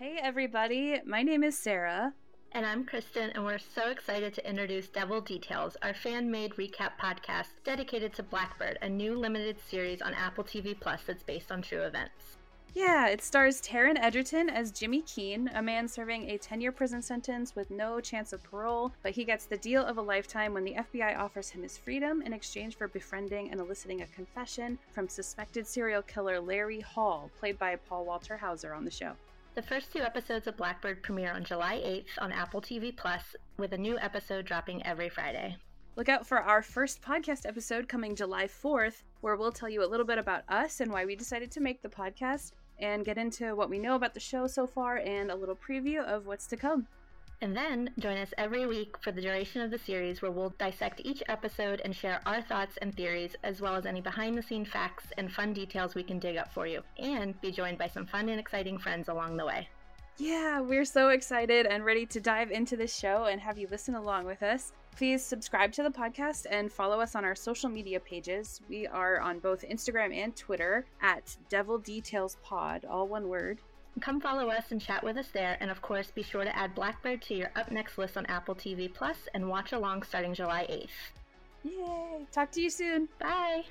Hey, everybody. My name is Sarah. And I'm Kristin, and we're so excited to introduce Devil Details, our fan made recap podcast dedicated to Blackbird, a new limited series on Apple TV Plus that's based on true events. Yeah, it stars Taron Egerton as Jimmy Keene, a man serving a 10 year prison sentence with no chance of parole, but he gets the deal of a lifetime when the FBI offers him his freedom in exchange for befriending and eliciting a confession from suspected serial killer Larry Hall, played by Paul Walter Hauser on the show. The first two episodes of Blackbird premiere on July 8th on Apple TV Plus, with a new episode dropping every Friday. Look out for our first podcast episode coming July 4th, where we'll tell you a little bit about us and why we decided to make the podcast, and get into what we know about the show so far and a little preview of what's to come. And then join us every week for the duration of the series where we'll dissect each episode and share our thoughts and theories, as well as any behind the scene facts and fun details we can dig up for you, and be joined by some fun and exciting friends along the way. Yeah, we're so excited and ready to dive into this show and have you listen along with us. Please subscribe to the podcast and follow us on our social media pages. We are on both Instagram and Twitter at Devil Details Pod, all one word. Come follow us and chat with us there, and of course, be sure to add Blackbird to your up next list on Apple TV Plus and watch along starting July 8th. Yay! Talk to you soon. Bye.